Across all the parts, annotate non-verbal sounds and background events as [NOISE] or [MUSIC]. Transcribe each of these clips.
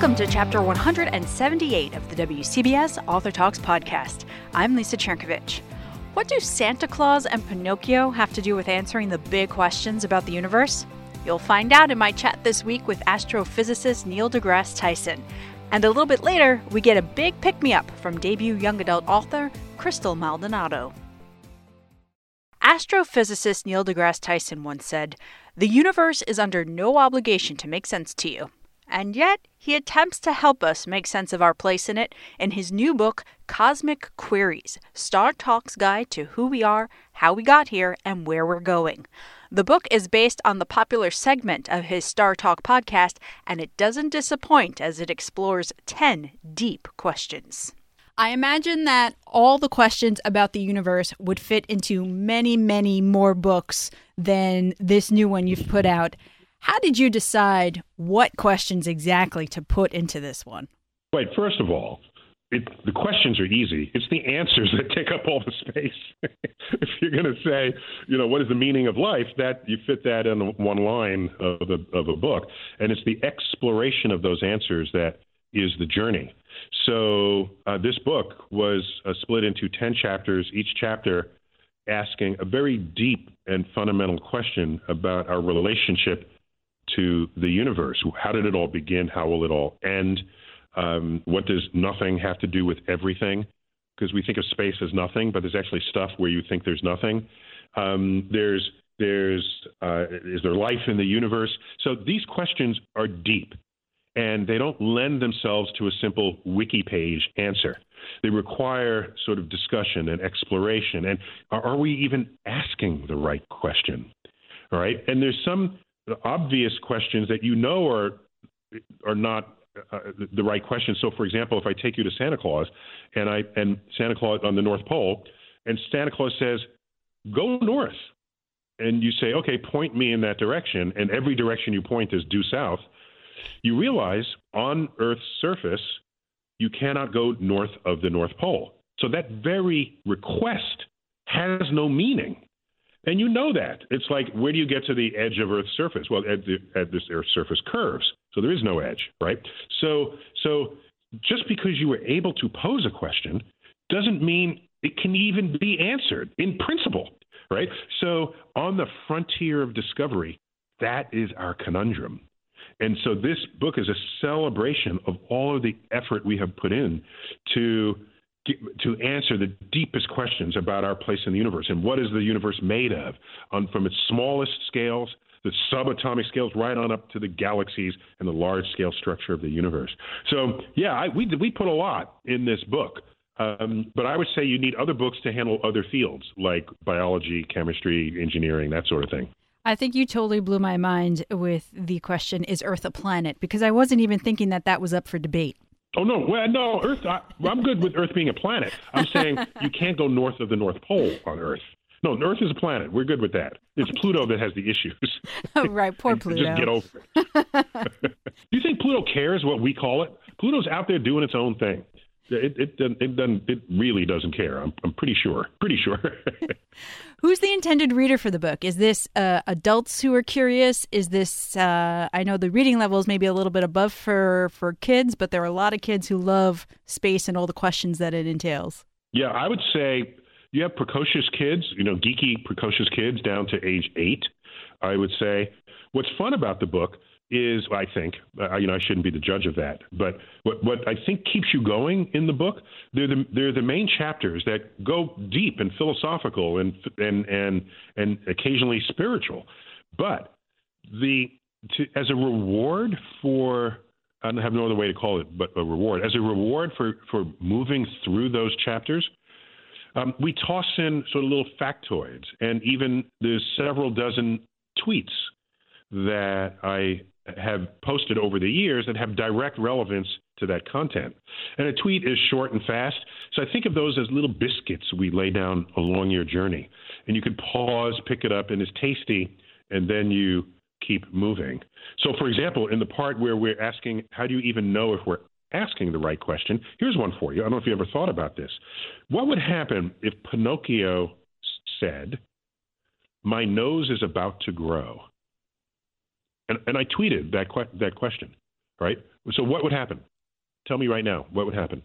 Welcome to chapter 178 of the WCBS Author Talks podcast. I'm Lisa Chernkovich. What do Santa Claus and Pinocchio have to do with answering the big questions about the universe? You'll find out in my chat this week with astrophysicist Neil deGrasse Tyson. And a little bit later, we get a big pick me up from debut young adult author Crystal Maldonado. Astrophysicist Neil deGrasse Tyson once said, The universe is under no obligation to make sense to you. And yet, he attempts to help us make sense of our place in it in his new book, Cosmic Queries StarTalk's Guide to Who We Are, How We Got Here, and Where We're Going. The book is based on the popular segment of his StarTalk podcast, and it doesn't disappoint as it explores 10 deep questions. I imagine that all the questions about the universe would fit into many, many more books than this new one you've put out. How did you decide what questions exactly to put into this one? Right. First of all, it, the questions are easy. It's the answers that take up all the space. [LAUGHS] if you're going to say, you know, what is the meaning of life, that you fit that in one line of a, of a book, and it's the exploration of those answers that is the journey. So uh, this book was uh, split into ten chapters. Each chapter asking a very deep and fundamental question about our relationship to the universe. How did it all begin? How will it all end? Um, what does nothing have to do with everything? Because we think of space as nothing, but there's actually stuff where you think there's nothing. Um, there's there's uh, is there life in the universe? So these questions are deep, and they don't lend themselves to a simple wiki page answer. They require sort of discussion and exploration. And are, are we even asking the right question? All right. And there's some obvious questions that you know are are not uh, the right questions. So, for example, if I take you to Santa Claus and I and Santa Claus on the North Pole, and Santa Claus says, "Go north," and you say, "Okay, point me in that direction," and every direction you point is due south, you realize on Earth's surface you cannot go north of the North Pole. So that very request has no meaning. And you know that. It's like, where do you get to the edge of Earth's surface? Well, at, the, at this Earth's surface curves. So there is no edge, right? So, so just because you were able to pose a question doesn't mean it can even be answered in principle, right? So on the frontier of discovery, that is our conundrum. And so this book is a celebration of all of the effort we have put in to to answer the deepest questions about our place in the universe and what is the universe made of, on, from its smallest scales, the subatomic scales, right on up to the galaxies and the large scale structure of the universe. So, yeah, I, we we put a lot in this book. Um, but I would say you need other books to handle other fields like biology, chemistry, engineering, that sort of thing. I think you totally blew my mind with the question, is Earth a planet? Because I wasn't even thinking that that was up for debate. Oh no, well, no, Earth. I, am good with Earth being a planet. I'm saying [LAUGHS] you can't go north of the North Pole on Earth. No, Earth is a planet. We're good with that. It's Pluto that has the issues. [LAUGHS] Oh, right, poor [LAUGHS] Pluto. Just get over it. Do you think Pluto cares what we call it? Pluto's out there doing its own thing. It it it doesn't it really doesn't care. I'm I'm pretty sure. Pretty sure. Who's the intended reader for the book? Is this uh, adults who are curious? Is this uh, I know the reading level is maybe a little bit above for for kids, but there are a lot of kids who love space and all the questions that it entails. Yeah, I would say you have precocious kids, you know, geeky precocious kids down to age eight. I would say what's fun about the book is, I think, uh, you know, I shouldn't be the judge of that, but what, what I think keeps you going in the book, they're the, they're the main chapters that go deep and philosophical and, and, and, and occasionally spiritual. But the, to, as a reward for, I have no other way to call it, but a reward, as a reward for, for moving through those chapters, um, we toss in sort of little factoids, and even there's several dozen tweets that I have posted over the years that have direct relevance to that content. And a tweet is short and fast. So I think of those as little biscuits we lay down along your journey. And you could pause, pick it up, and it's tasty, and then you keep moving. So, for example, in the part where we're asking, how do you even know if we're asking the right question? Here's one for you. I don't know if you ever thought about this. What would happen if Pinocchio said, My nose is about to grow? And, and I tweeted that, que- that question, right? So, what would happen? Tell me right now, what would happen?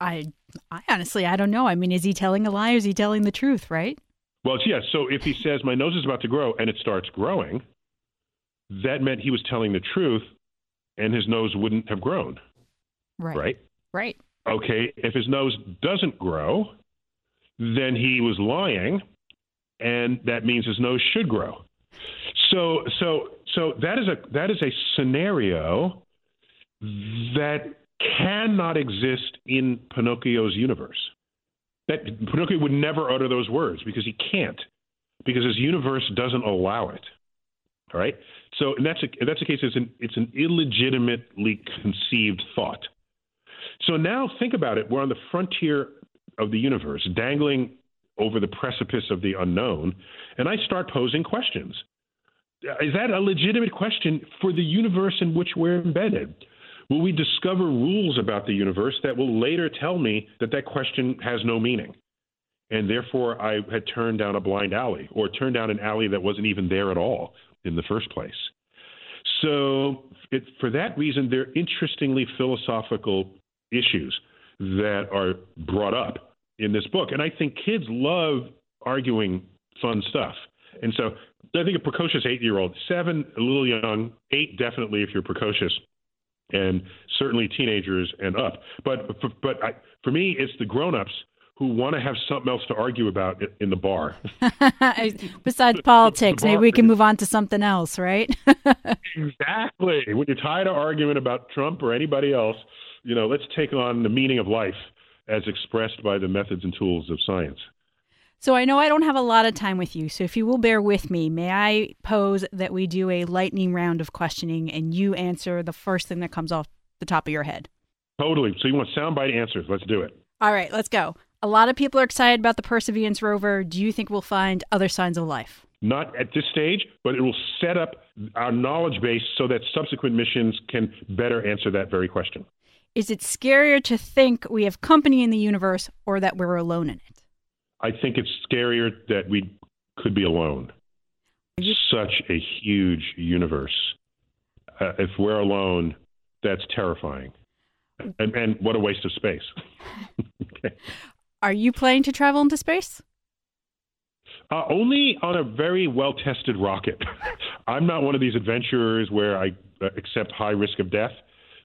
I, I honestly, I don't know. I mean, is he telling a lie or is he telling the truth, right? Well, yes. So if he says my nose is about to grow and it starts growing, that meant he was telling the truth and his nose wouldn't have grown. Right. Right? Right. Okay, if his nose doesn't grow, then he was lying and that means his nose should grow. So so so that is a that is a scenario that cannot exist in Pinocchio's universe. That Pinocchio would never utter those words because he can't, because his universe doesn't allow it. All right. So and that's a that's a case. It's an it's an illegitimately conceived thought. So now think about it. We're on the frontier of the universe, dangling over the precipice of the unknown, and I start posing questions. Is that a legitimate question for the universe in which we're embedded? Will we discover rules about the universe that will later tell me that that question has no meaning? And therefore, I had turned down a blind alley or turned down an alley that wasn't even there at all in the first place. So, it, for that reason, they're interestingly philosophical issues that are brought up in this book. And I think kids love arguing fun stuff. And so I think a precocious eight year old, seven, a little young, eight, definitely if you're precocious, and certainly teenagers and up. But but I, for me, it's the grown-ups who want to have something else to argue about in the bar. [LAUGHS] [LAUGHS] Besides politics, maybe we can move on to something else, right? [LAUGHS] exactly. When you're tired of arguing about Trump or anybody else, you know, let's take on the meaning of life as expressed by the methods and tools of science. So I know I don't have a lot of time with you, so if you will bear with me, may I pose that we do a lightning round of questioning and you answer the first thing that comes off the top of your head? Totally. So you want soundbite answers. Let's do it. All right, let's go. A lot of people are excited about the Perseverance rover. Do you think we'll find other signs of life? Not at this stage, but it will set up our knowledge base so that subsequent missions can better answer that very question. Is it scarier to think we have company in the universe or that we're alone in it? I think it's scarier that we could be alone. Such a huge universe. Uh, if we're alone, that's terrifying. And, and what a waste of space. [LAUGHS] okay. Are you planning to travel into space? Uh, only on a very well tested rocket. [LAUGHS] I'm not one of these adventurers where I uh, accept high risk of death.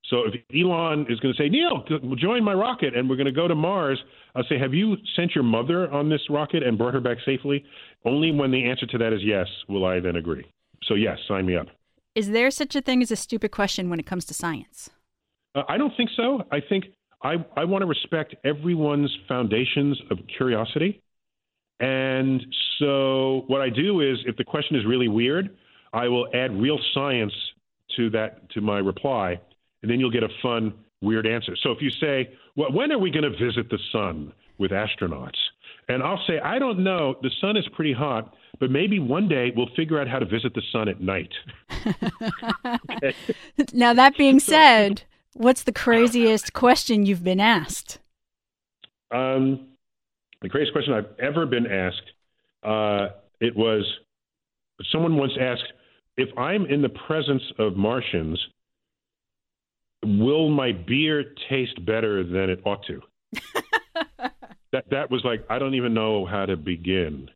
So if Elon is going to say, Neil, join my rocket and we're going to go to Mars, I'll say, have you sent your mother on this rocket and brought her back safely? Only when the answer to that is yes will I then agree. So, yes, sign me up. Is there such a thing as a stupid question when it comes to science? Uh, I don't think so. I think I, I want to respect everyone's foundations of curiosity. And so, what I do is, if the question is really weird, I will add real science to that to my reply and then you'll get a fun, weird answer. So if you say, well, when are we going to visit the sun with astronauts? And I'll say, I don't know. The sun is pretty hot, but maybe one day we'll figure out how to visit the sun at night. okay. [LAUGHS] [LAUGHS] Now, that being said, what's the craziest question you've been asked? Um, the craziest question I've ever been asked, uh, it was someone once asked, if I'm in the presence of Martians, will my beer taste better than it ought to? [LAUGHS] that that was like I don't even know how to begin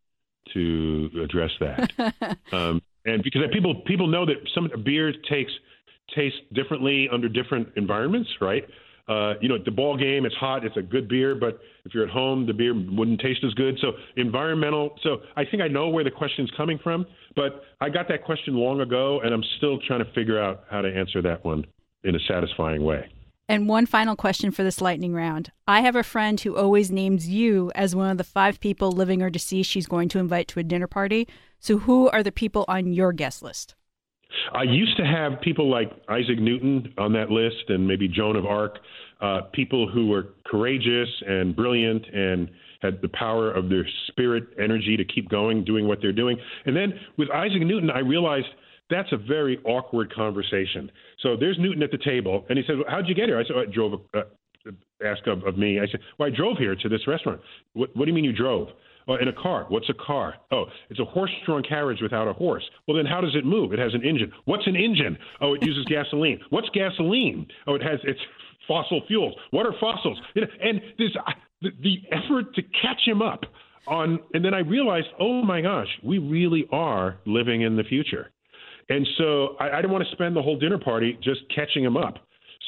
to address that. [LAUGHS] um, and because people people know that some beer takes taste differently under different environments, right? Uh, you know, at the ball game, it's hot, it's a good beer, but if you're at home, the beer wouldn't taste as good. So environmental. So I think I know where the question's coming from, but I got that question long ago, and I'm still trying to figure out how to answer that one in a satisfying way. And one final question for this lightning round. I have a friend who always names you as one of the five people, living or deceased, she's going to invite to a dinner party. So, who are the people on your guest list? I used to have people like Isaac Newton on that list, and maybe Joan of Arc, uh, people who were courageous and brilliant and had the power of their spirit energy to keep going, doing what they're doing. And then with Isaac Newton, I realized that's a very awkward conversation. So there's Newton at the table, and he said, well, "How'd you get here?" I said, oh, "I drove." Uh, ask of, of me. I said, "Well, I drove here to this restaurant." What, what do you mean you drove? Oh, in a car. What's a car? Oh, it's a horse-drawn carriage without a horse. Well, then how does it move? It has an engine. What's an engine? Oh, it uses gasoline. What's gasoline? Oh, it has it's fossil fuels. What are fossils? And this the, the effort to catch him up on, and then I realized, oh my gosh, we really are living in the future. And so I, I didn't want to spend the whole dinner party just catching him up.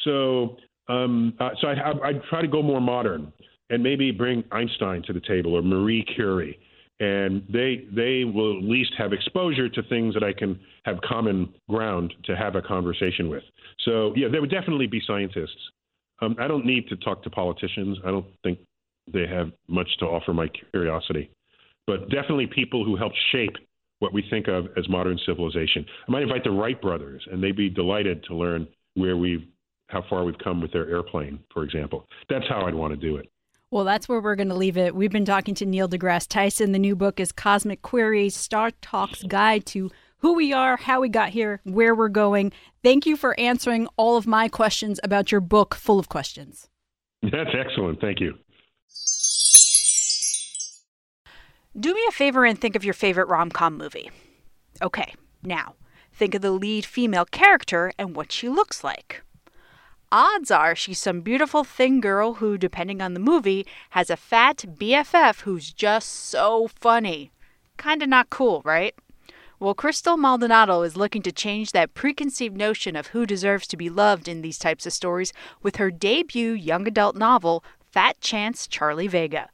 So um, uh, so I, I, I try to go more modern and maybe bring Einstein to the table or Marie Curie, and they they will at least have exposure to things that I can have common ground to have a conversation with. So yeah, there would definitely be scientists. Um, I don't need to talk to politicians. I don't think they have much to offer my curiosity, but definitely people who helped shape what we think of as modern civilization. I might invite the Wright brothers, and they'd be delighted to learn where we've how far we've come with their airplane, for example. That's how I'd want to do it. Well, that's where we're going to leave it. We've been talking to Neil deGrasse Tyson. The new book is Cosmic Queries Star Talk's Guide to Who We Are, How We Got Here, Where We're Going. Thank you for answering all of my questions about your book, full of questions. That's excellent. Thank you. Do me a favor and think of your favorite rom com movie. Okay, now think of the lead female character and what she looks like odds are she's some beautiful thin girl who, depending on the movie, has a fat BFF who's just so funny. Kinda not cool, right? Well, Crystal Maldonado is looking to change that preconceived notion of who deserves to be loved in these types of stories with her debut young adult novel, Fat Chance Charlie Vega.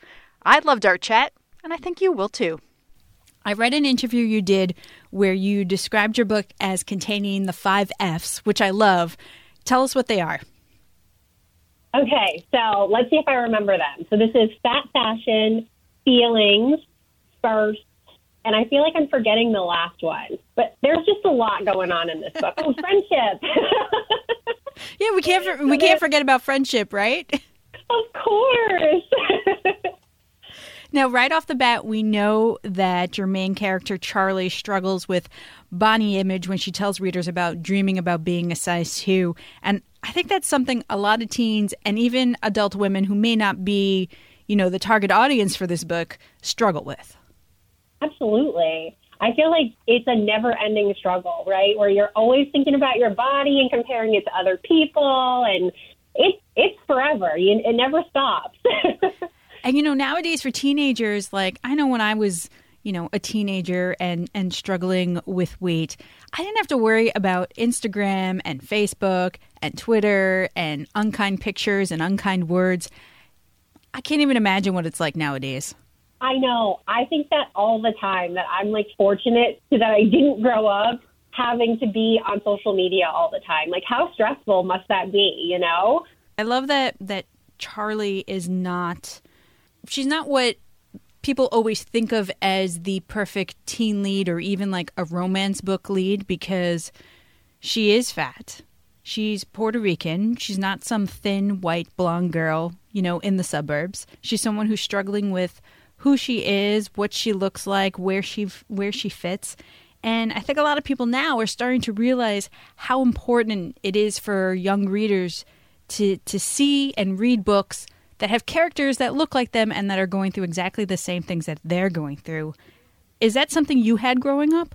I loved our chat, and I think you will too. I read an interview you did where you described your book as containing the five F's, which I love, Tell us what they are. Okay, so let's see if I remember them. So this is fat fashion, feelings, first, and I feel like I'm forgetting the last one. But there's just a lot going on in this book. Oh, [LAUGHS] friendship. yeah, we can't [LAUGHS] we can't forget about friendship, right? Of course. [LAUGHS] Now, right off the bat, we know that your main character, Charlie, struggles with body image when she tells readers about dreaming about being a size two. And I think that's something a lot of teens and even adult women who may not be, you know, the target audience for this book struggle with. Absolutely. I feel like it's a never ending struggle, right? Where you're always thinking about your body and comparing it to other people and it's it's forever. You, it never stops. [LAUGHS] And you know, nowadays for teenagers, like I know when I was, you know, a teenager and and struggling with weight, I didn't have to worry about Instagram and Facebook and Twitter and unkind pictures and unkind words. I can't even imagine what it's like nowadays. I know. I think that all the time that I'm like fortunate that I didn't grow up having to be on social media all the time. Like how stressful must that be, you know? I love that that Charlie is not she's not what people always think of as the perfect teen lead or even like a romance book lead because she is fat. She's Puerto Rican. She's not some thin white blonde girl, you know, in the suburbs. She's someone who's struggling with who she is, what she looks like, where she where she fits. And I think a lot of people now are starting to realize how important it is for young readers to to see and read books that have characters that look like them and that are going through exactly the same things that they're going through. Is that something you had growing up?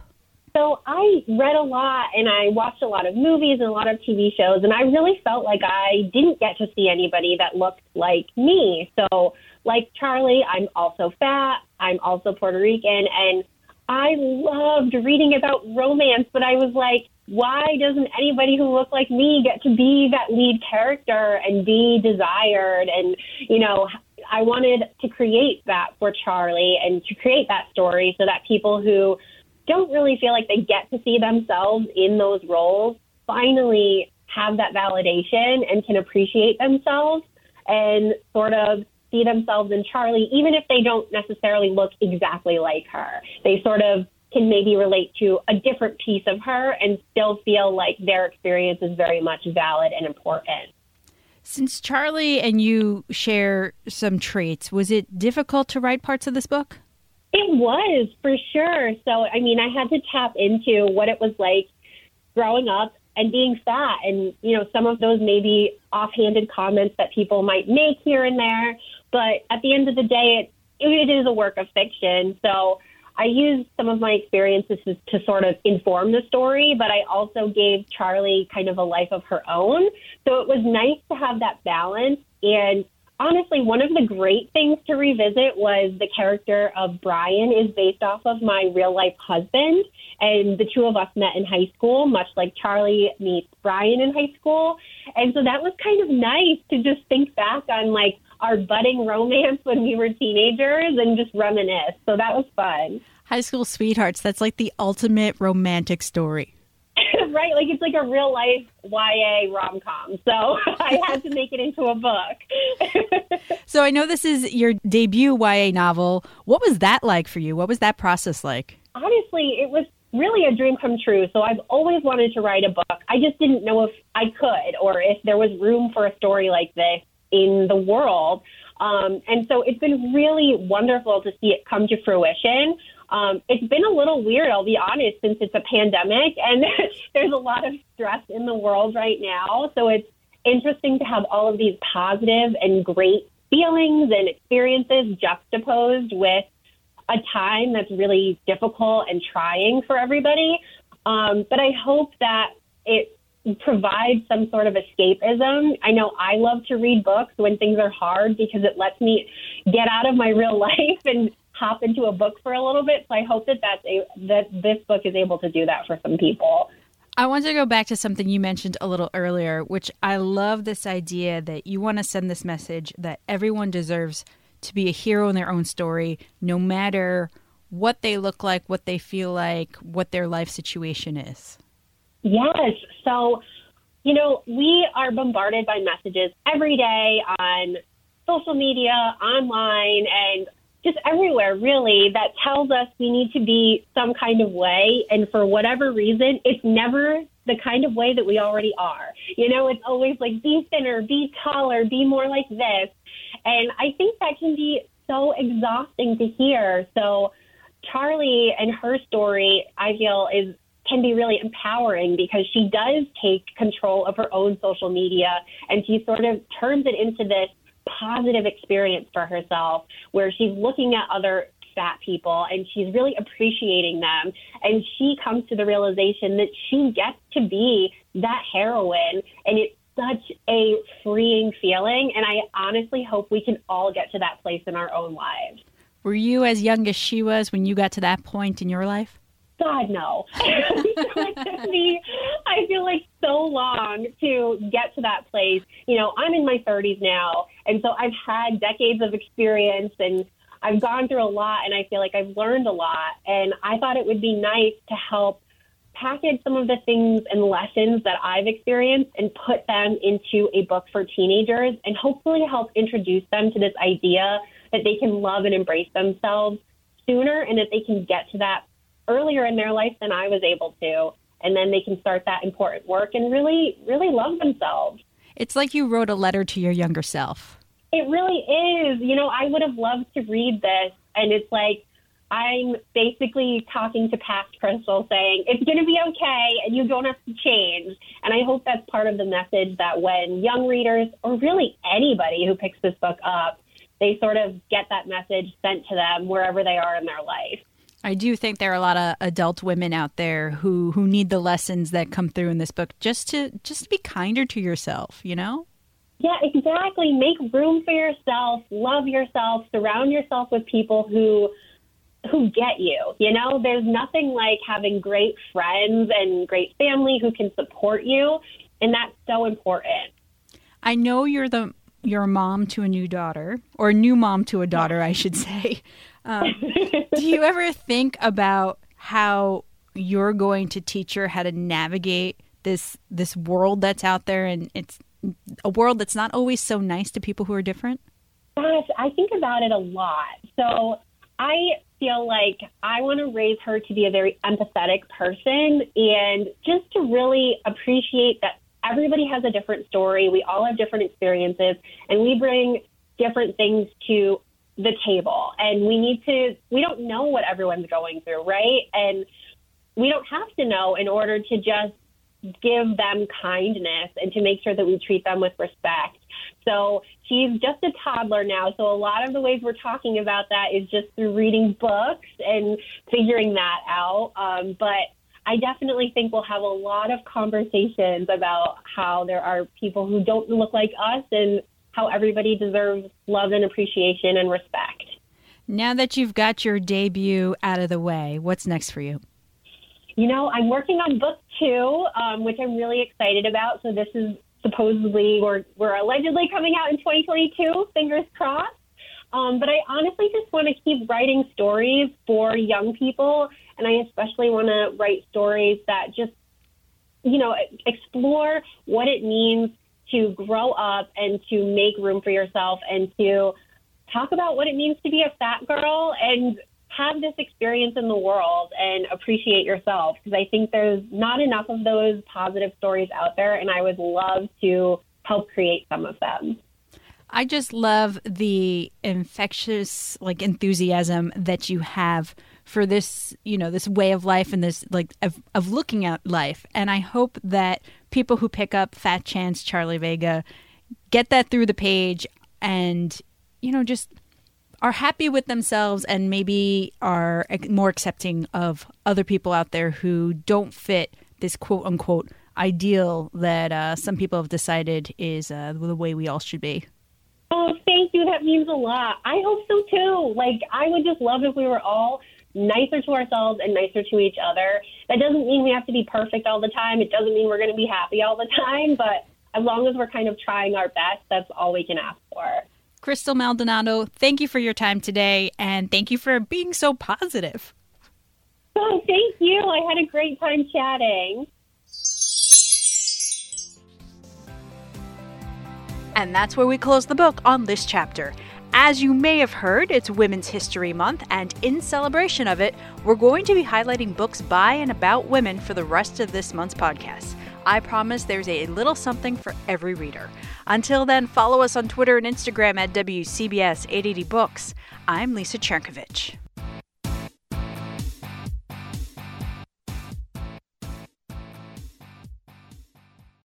So I read a lot and I watched a lot of movies and a lot of TV shows, and I really felt like I didn't get to see anybody that looked like me. So, like Charlie, I'm also fat, I'm also Puerto Rican, and I loved reading about romance, but I was like, why doesn't anybody who looks like me get to be that lead character and be desired? And, you know, I wanted to create that for Charlie and to create that story so that people who don't really feel like they get to see themselves in those roles finally have that validation and can appreciate themselves and sort of see themselves in Charlie, even if they don't necessarily look exactly like her. They sort of can maybe relate to a different piece of her and still feel like their experience is very much valid and important. Since Charlie and you share some traits, was it difficult to write parts of this book? It was for sure. So, I mean, I had to tap into what it was like growing up and being fat and, you know, some of those maybe offhanded comments that people might make here and there. But at the end of the day, it, it is a work of fiction. So I used some of my experiences to, sort of inform the story, but I also gave Charlie kind of a life of her own. So it was nice to have that balance. And honestly, one of the great things to revisit was the character of Brian is based off of my real life husband. And the two of us met in high school, much like Charlie meets Brian in high school. And so that was kind of nice to just think back on like our budding romance when we were teenagers and just reminisce. So that was fun. High school sweethearts, that's like the ultimate romantic story. [LAUGHS] right? Like it's like a real life YA rom com. So [LAUGHS] I had to make it into a book. [LAUGHS] so I know this is your debut YA novel. What was that like for you? What was that process like? Honestly, it was really a dream come true. So I've always wanted to write a book. I just didn't know if I could or if there was room for a story like this in the world. Um, and so it's been really wonderful to see it come to fruition. Um, it's been a little weird, I'll be honest, since it's a pandemic and [LAUGHS] there's a lot of stress in the world right now. So it's interesting to have all of these positive and great feelings and experiences juxtaposed with a time that's really difficult and trying for everybody. Um, but I hope that it provide some sort of escapism. I know I love to read books when things are hard because it lets me get out of my real [LAUGHS] life and hop into a book for a little bit. So I hope that that's a, that this book is able to do that for some people. I want to go back to something you mentioned a little earlier, which I love this idea that you want to send this message that everyone deserves to be a hero in their own story, no matter what they look like, what they feel like, what their life situation is. Yes. So, you know, we are bombarded by messages every day on social media, online, and just everywhere, really, that tells us we need to be some kind of way. And for whatever reason, it's never the kind of way that we already are. You know, it's always like be thinner, be taller, be more like this. And I think that can be so exhausting to hear. So, Charlie and her story, I feel, is can be really empowering because she does take control of her own social media and she sort of turns it into this positive experience for herself where she's looking at other fat people and she's really appreciating them and she comes to the realization that she gets to be that heroine and it's such a freeing feeling and I honestly hope we can all get to that place in our own lives. Were you as young as she was when you got to that point in your life? God, no. [LAUGHS] me, I feel like, so long to get to that place. You know, I'm in my 30s now, and so I've had decades of experience and I've gone through a lot, and I feel like I've learned a lot. And I thought it would be nice to help package some of the things and lessons that I've experienced and put them into a book for teenagers and hopefully help introduce them to this idea that they can love and embrace themselves sooner and that they can get to that earlier in their life than I was able to. And then they can start that important work and really, really love themselves. It's like you wrote a letter to your younger self. It really is. You know, I would have loved to read this. And it's like, I'm basically talking to past Crystal saying, it's going to be okay and you don't have to change. And I hope that's part of the message that when young readers, or really anybody who picks this book up, they sort of get that message sent to them wherever they are in their life. I do think there are a lot of adult women out there who who need the lessons that come through in this book just to just to be kinder to yourself, you know? Yeah, exactly. Make room for yourself, love yourself, surround yourself with people who who get you. You know, there's nothing like having great friends and great family who can support you, and that's so important. I know you're the you're a mom to a new daughter, or a new mom to a daughter, I should say. Um, [LAUGHS] do you ever think about how you're going to teach her how to navigate this this world that's out there, and it's a world that's not always so nice to people who are different? Gosh, I think about it a lot. So I feel like I want to raise her to be a very empathetic person and just to really appreciate that everybody has a different story. We all have different experiences, and we bring different things to the table. And we need to, we don't know what everyone's going through, right? And we don't have to know in order to just give them kindness and to make sure that we treat them with respect. So she's just a toddler now. So a lot of the ways we're talking about that is just through reading books and figuring that out. Um, but I definitely think we'll have a lot of conversations about how there are people who don't look like us and how everybody deserves love and appreciation and respect. Now that you've got your debut out of the way, what's next for you? You know, I'm working on book two, um, which I'm really excited about. So this is supposedly we're we're allegedly coming out in 2022. Fingers crossed. Um, but I honestly just want to keep writing stories for young people, and I especially want to write stories that just you know explore what it means to grow up and to make room for yourself and to talk about what it means to be a fat girl and have this experience in the world and appreciate yourself because I think there's not enough of those positive stories out there, and I would love to help create some of them. I just love the infectious like enthusiasm that you have for this, you know, this way of life and this like of, of looking at life. And I hope that people who pick up Fat Chance Charlie Vega get that through the page and you know just are happy with themselves and maybe are more accepting of other people out there who don't fit this quote unquote ideal that uh, some people have decided is uh, the way we all should be. Oh, thank you. That means a lot. I hope so too. Like, I would just love if we were all nicer to ourselves and nicer to each other. That doesn't mean we have to be perfect all the time. It doesn't mean we're going to be happy all the time, but as long as we're kind of trying our best, that's all we can ask for. Crystal Maldonado, thank you for your time today and thank you for being so positive. Oh, thank you. I had a great time chatting. And that's where we close the book on this chapter. As you may have heard, it's Women's History Month, and in celebration of it, we're going to be highlighting books by and about women for the rest of this month's podcast. I promise there's a little something for every reader. Until then, follow us on Twitter and Instagram at WCBS 880 Books. I'm Lisa Chernkovich.